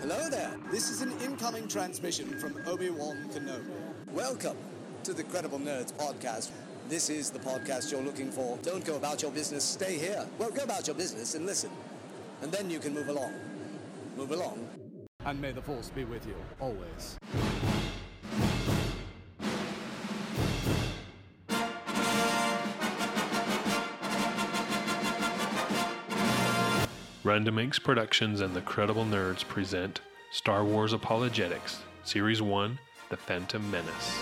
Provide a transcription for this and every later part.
Hello there. This is an incoming transmission from Obi-Wan Kenobi. Welcome to the Credible Nerds podcast. This is the podcast you're looking for. Don't go about your business, stay here. Well, go about your business and listen. And then you can move along. Move along. And may the force be with you always. Random Inks Productions and the Credible Nerds present Star Wars Apologetics, Series 1 The Phantom Menace.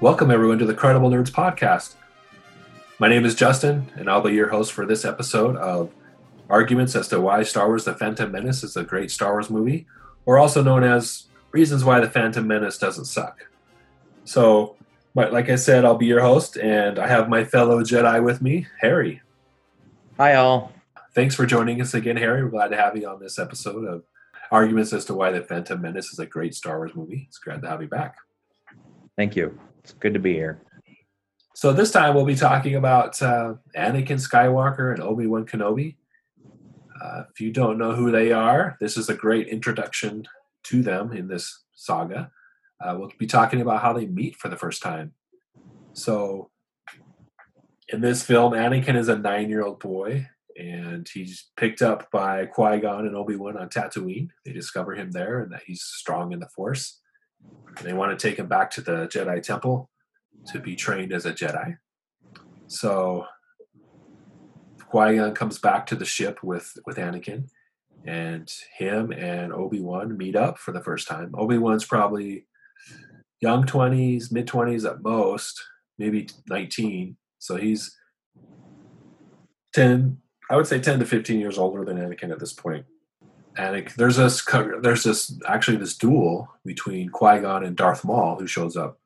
Welcome, everyone, to the Credible Nerds podcast. My name is Justin, and I'll be your host for this episode of arguments as to why Star Wars The Phantom Menace is a great Star Wars movie, or also known as reasons why The Phantom Menace doesn't suck. So, but like I said, I'll be your host, and I have my fellow Jedi with me, Harry. Hi, all. Thanks for joining us again, Harry. We're glad to have you on this episode of arguments as to why The Phantom Menace is a great Star Wars movie. It's glad to have you back. Thank you. It's good to be here. So this time we'll be talking about uh, Anakin Skywalker and Obi Wan Kenobi. Uh, if you don't know who they are, this is a great introduction to them in this saga. Uh, we'll be talking about how they meet for the first time. So, in this film, Anakin is a nine-year-old boy, and he's picked up by Qui Gon and Obi Wan on Tatooine. They discover him there, and that he's strong in the Force. And they want to take him back to the Jedi Temple to be trained as a Jedi. So Qui Gon comes back to the ship with with Anakin, and him and Obi Wan meet up for the first time. Obi Wan's probably young twenties, mid twenties at most, maybe nineteen. So he's ten. I would say ten to fifteen years older than Anakin at this point. Anakin, there's this there's this actually this duel between Qui Gon and Darth Maul, who shows up,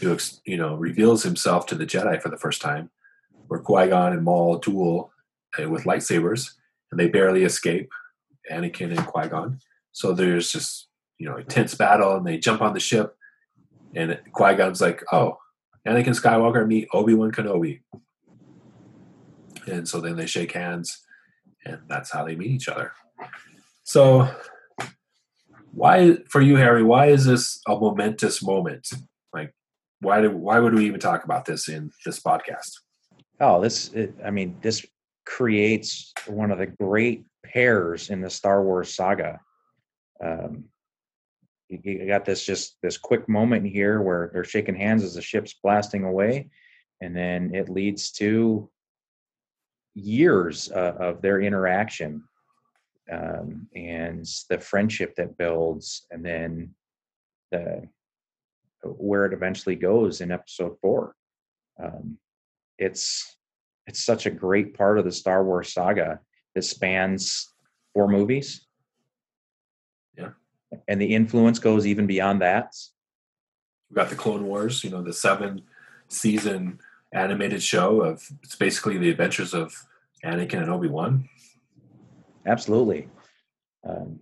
who you know reveals himself to the Jedi for the first time, where Qui Gon and Maul duel Uh, with lightsabers, and they barely escape Anakin and Qui Gon. So there's just you know intense battle, and they jump on the ship, and Qui Gon's like, "Oh, Anakin Skywalker meet Obi Wan Kenobi," and so then they shake hands, and that's how they meet each other. So, why for you, Harry? Why is this a momentous moment? Like, why do why would we even talk about this in this podcast? Oh, this it, I mean, this creates one of the great pairs in the Star Wars saga. Um, you, you got this just this quick moment here where they're shaking hands as the ship's blasting away, and then it leads to years uh, of their interaction um, and the friendship that builds, and then the where it eventually goes in episode four. Um, it's it's such a great part of the Star Wars saga that spans four movies. Yeah. And the influence goes even beyond that. We've got the Clone Wars, you know, the seven season animated show of it's basically the adventures of Anakin and Obi Wan. Absolutely. Um,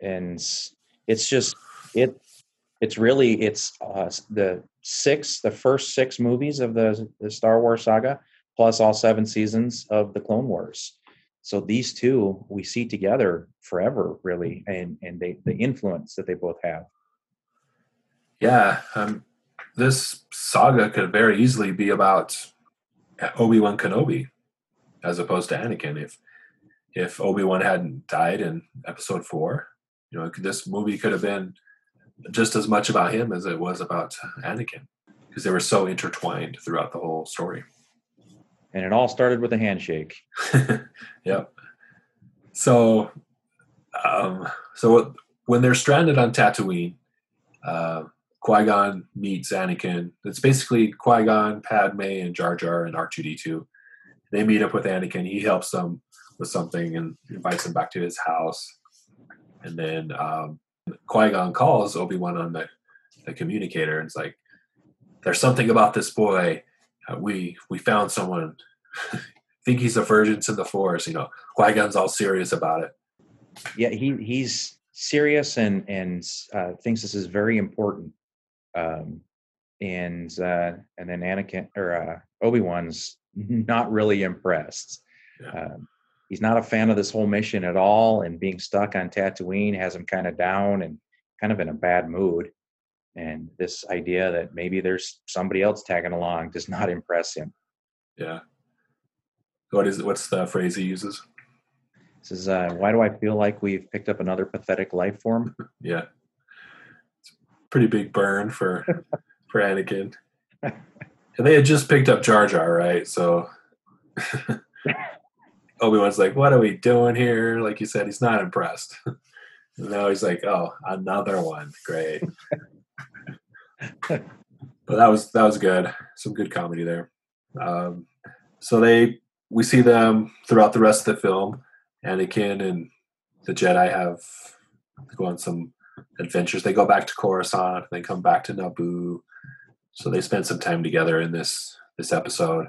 and it's just it it's really it's uh, the six the first six movies of the, the Star Wars saga plus all seven seasons of the Clone Wars. So these two we see together forever, really, and and they the influence that they both have. Yeah, um, this saga could very easily be about Obi Wan Kenobi, as opposed to Anakin. If if Obi Wan hadn't died in Episode Four, you know, this movie could have been just as much about him as it was about Anakin, because they were so intertwined throughout the whole story and it all started with a handshake. yep. So, um, so when they're stranded on Tatooine, uh, Qui Gon meets Anakin. It's basically Qui Gon, Padme, and Jar Jar and R two D two. They meet up with Anakin. He helps them with something and invites them back to his house. And then um, Qui Gon calls Obi Wan on the, the communicator and it's like, "There's something about this boy uh, we we found someone. I think he's a vergence to the force. You know, Qui Gon's all serious about it. Yeah, he he's serious and and uh, thinks this is very important. Um, and uh, and then Anakin or uh, Obi Wan's not really impressed. Yeah. Um, he's not a fan of this whole mission at all, and being stuck on Tatooine has him kind of down and kind of in a bad mood. And this idea that maybe there's somebody else tagging along does not impress him. Yeah. What is what's the phrase he uses? Says, uh, "Why do I feel like we've picked up another pathetic life form?" Yeah. It's a pretty big burn for for Anakin. And they had just picked up Jar Jar, right? So Obi Wan's like, "What are we doing here?" Like you said, he's not impressed. And now he's like, "Oh, another one, great." But that was that was good. Some good comedy there. Um, so they we see them throughout the rest of the film. Anakin and the Jedi have go on some adventures. They go back to Coruscant. They come back to Naboo. So they spend some time together in this this episode.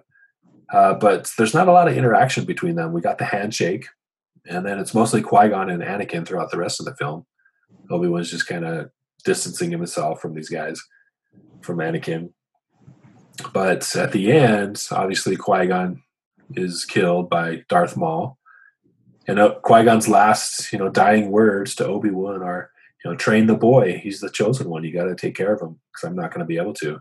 Uh, but there's not a lot of interaction between them. We got the handshake, and then it's mostly Qui Gon and Anakin throughout the rest of the film. Obi Wan's just kind of distancing himself from these guys, from Anakin. But at the end, obviously Qui Gon is killed by Darth Maul, and uh, Qui Gon's last, you know, dying words to Obi Wan are, you know, train the boy. He's the chosen one. You got to take care of him because I'm not going to be able to.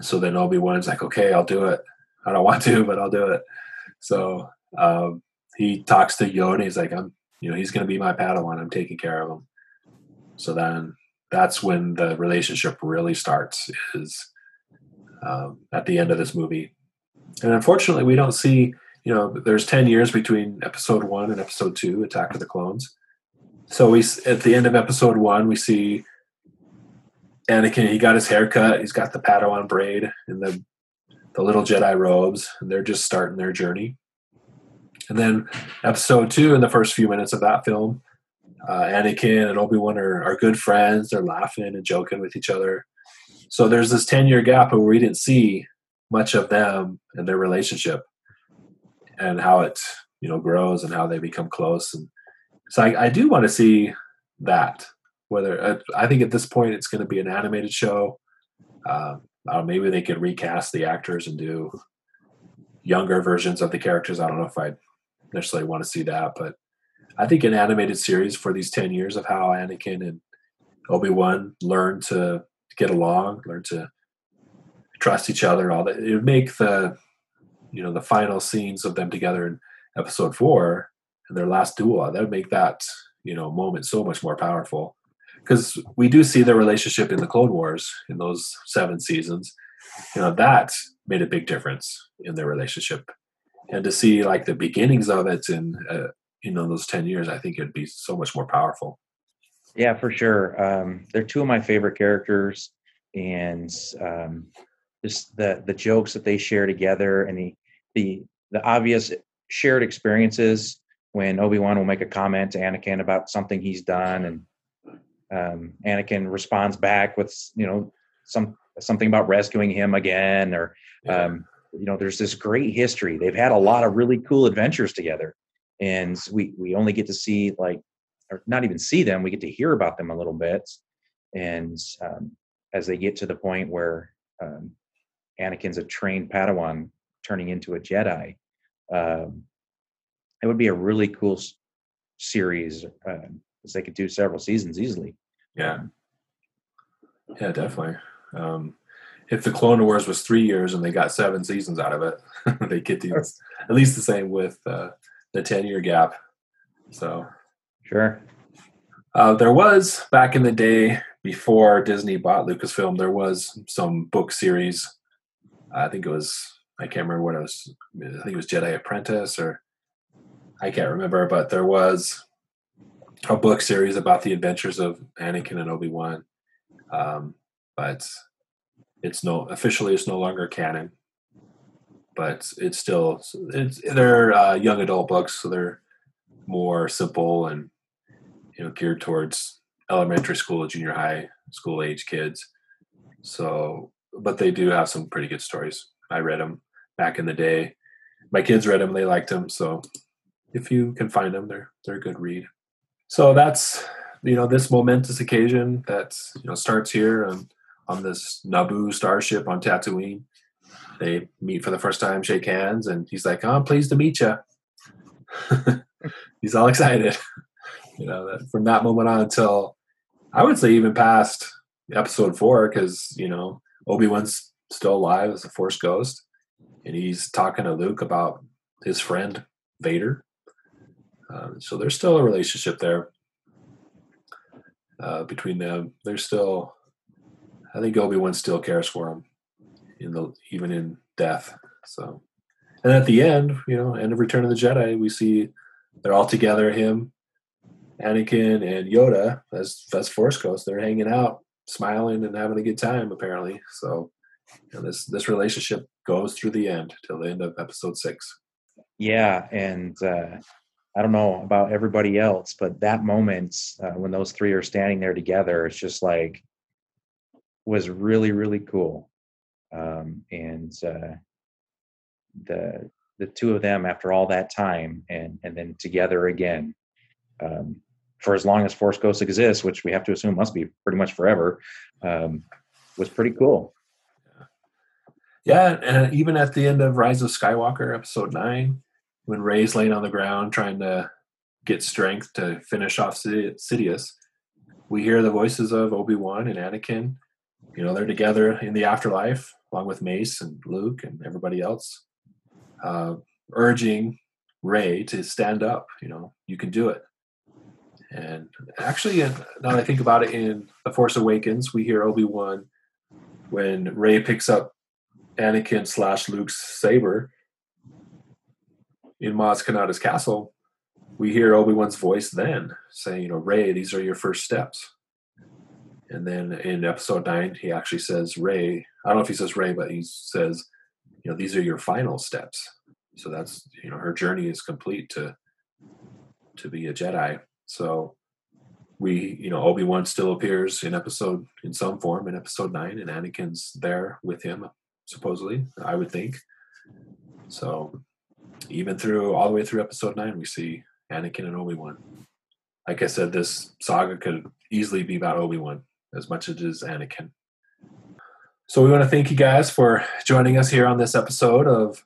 So then Obi Wan's like, okay, I'll do it. I don't want to, but I'll do it. So um, he talks to Yoda. He's like, I'm, you know, he's going to be my Padawan. I'm taking care of him. So then that's when the relationship really starts. Is um, at the end of this movie, and unfortunately, we don't see. You know, there's ten years between Episode One and Episode Two, Attack of the Clones. So we at the end of Episode One, we see Anakin. He got his hair cut. He's got the Padawan braid and the the little Jedi robes, and they're just starting their journey. And then Episode Two, in the first few minutes of that film, uh, Anakin and Obi Wan are, are good friends. They're laughing and joking with each other. So there's this 10 year gap where we didn't see much of them and their relationship and how it you know grows and how they become close. And so I, I do want to see that. Whether I, I think at this point it's going to be an animated show. Uh, maybe they could recast the actors and do younger versions of the characters. I don't know if I necessarily want to see that, but I think an animated series for these 10 years of how Anakin and Obi-Wan learn to get along, learn to trust each other, all that. It would make the, you know, the final scenes of them together in episode four and their last duel, that would make that, you know, moment so much more powerful. Because we do see their relationship in the Clone Wars in those seven seasons. You know, that made a big difference in their relationship. And to see like the beginnings of it in uh, you know those 10 years i think it'd be so much more powerful Yeah, for sure. Um, they're two of my favorite characters, and um, just the the jokes that they share together, and the the the obvious shared experiences when Obi Wan will make a comment to Anakin about something he's done, and um, Anakin responds back with you know some something about rescuing him again, or Yeah. um, you know, there's this great history. They've had a lot of really cool adventures together, and we we only get to see like or not even see them we get to hear about them a little bit. And um, as they get to the point where um, anakin's a trained padawan turning into a jedi um, it would be a really cool s- series because they could do several seasons easily. Yeah. Yeah definitely. Um if the clone wars was three years and they got seven seasons out of it they get these at least the same with uh, the 10 year gap so sure Uh, there was back in the day before Disney bought Lucasfilm. There was some book series. I think it was I can't remember what it was. I think it was Jedi Apprentice or I can't remember, but there was a book series about the adventures of Anakin and Obi Wan. Um, but it's no officially it's no longer canon. But it's still it's they're uh, young adult books, so they're more simple and you know geared towards elementary school junior high school age kids. So but they do have some pretty good stories. I read them back in the day. My kids read them they liked them so if you can find them they're they're a good read. So that's you know this momentous occasion that you know starts here on on this Naboo starship on Tatooine. They meet for the first time, shake hands, and he's like, oh, "I'm pleased to meet you." he's all excited. you know, that from that moment on until I would say even past episode four, because you know Obi Wan's still alive as a Force ghost, and he's talking to Luke about his friend Vader. Um, so there's still a relationship there uh, between them. There's still, I think Obi Wan still cares for him, in the even in death. So, and at the end, you know, end of Return of the Jedi, we see they're all together. Him, Anakin, and Yoda as as Force Ghosts. They're hanging out, smiling, and having a good time. Apparently, so you know, this this relationship goes through the end till the end of Episode six. Yeah, and uh, I don't know about everybody else, but that moment uh, when those three are standing there together, it's just like was really really cool. Um, and uh, the the two of them after all that time and and then together again um, for as long as Force Ghosts exists, which we have to assume must be pretty much forever, um, was pretty cool. Yeah, and even at the end of Rise of Skywalker, Episode Nine, when Rey's laying on the ground trying to get strength to finish off Sidious, we hear the voices of Obi Wan and Anakin. You know, they're together in the afterlife, along with Mace and Luke and everybody else, uh, urging Rey to stand up. You know, you can do it. And actually, now that I think about it, in The Force Awakens, we hear Obi Wan when Rey picks up Anakin slash Luke's saber in Maz Kanata's castle, we hear Obi Wan's voice then saying, you know, Rey, these are your first steps. And then in episode nine, he actually says, Rey, I don't know if he says Rey, but he says, you know, these are your final steps. So that's, you know, her journey is complete to to be a Jedi. So we, you know, Obi Wan still appears in episode in some form in episode nine, and Anakin's there with him, supposedly. I would think. So even through all the way through episode nine, we see Anakin and Obi Wan. Like I said, this saga could easily be about Obi Wan as much as it is Anakin. So we want to thank you guys for joining us here on this episode of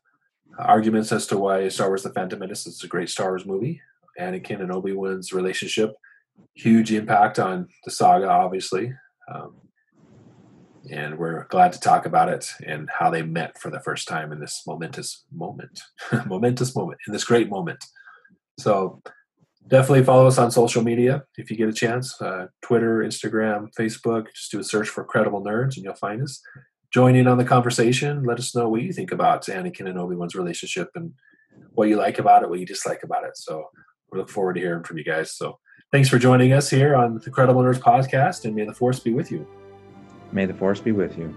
arguments as to why Star Wars: The Phantom Menace is a great Star Wars movie. Anakin and Obi Wan's relationship, huge impact on the saga, obviously. Um, and we're glad to talk about it and how they met for the first time in this momentous moment, momentous moment, in this great moment. So definitely follow us on social media if you get a chance uh, Twitter, Instagram, Facebook. Just do a search for Credible Nerds and you'll find us. Join in on the conversation. Let us know what you think about Anakin and Obi Wan's relationship and what you like about it, what you dislike about it. So we look forward to hearing from you guys. So thanks for joining us here on the Credible Nerds podcast, and may the force be with you. May the force be with you.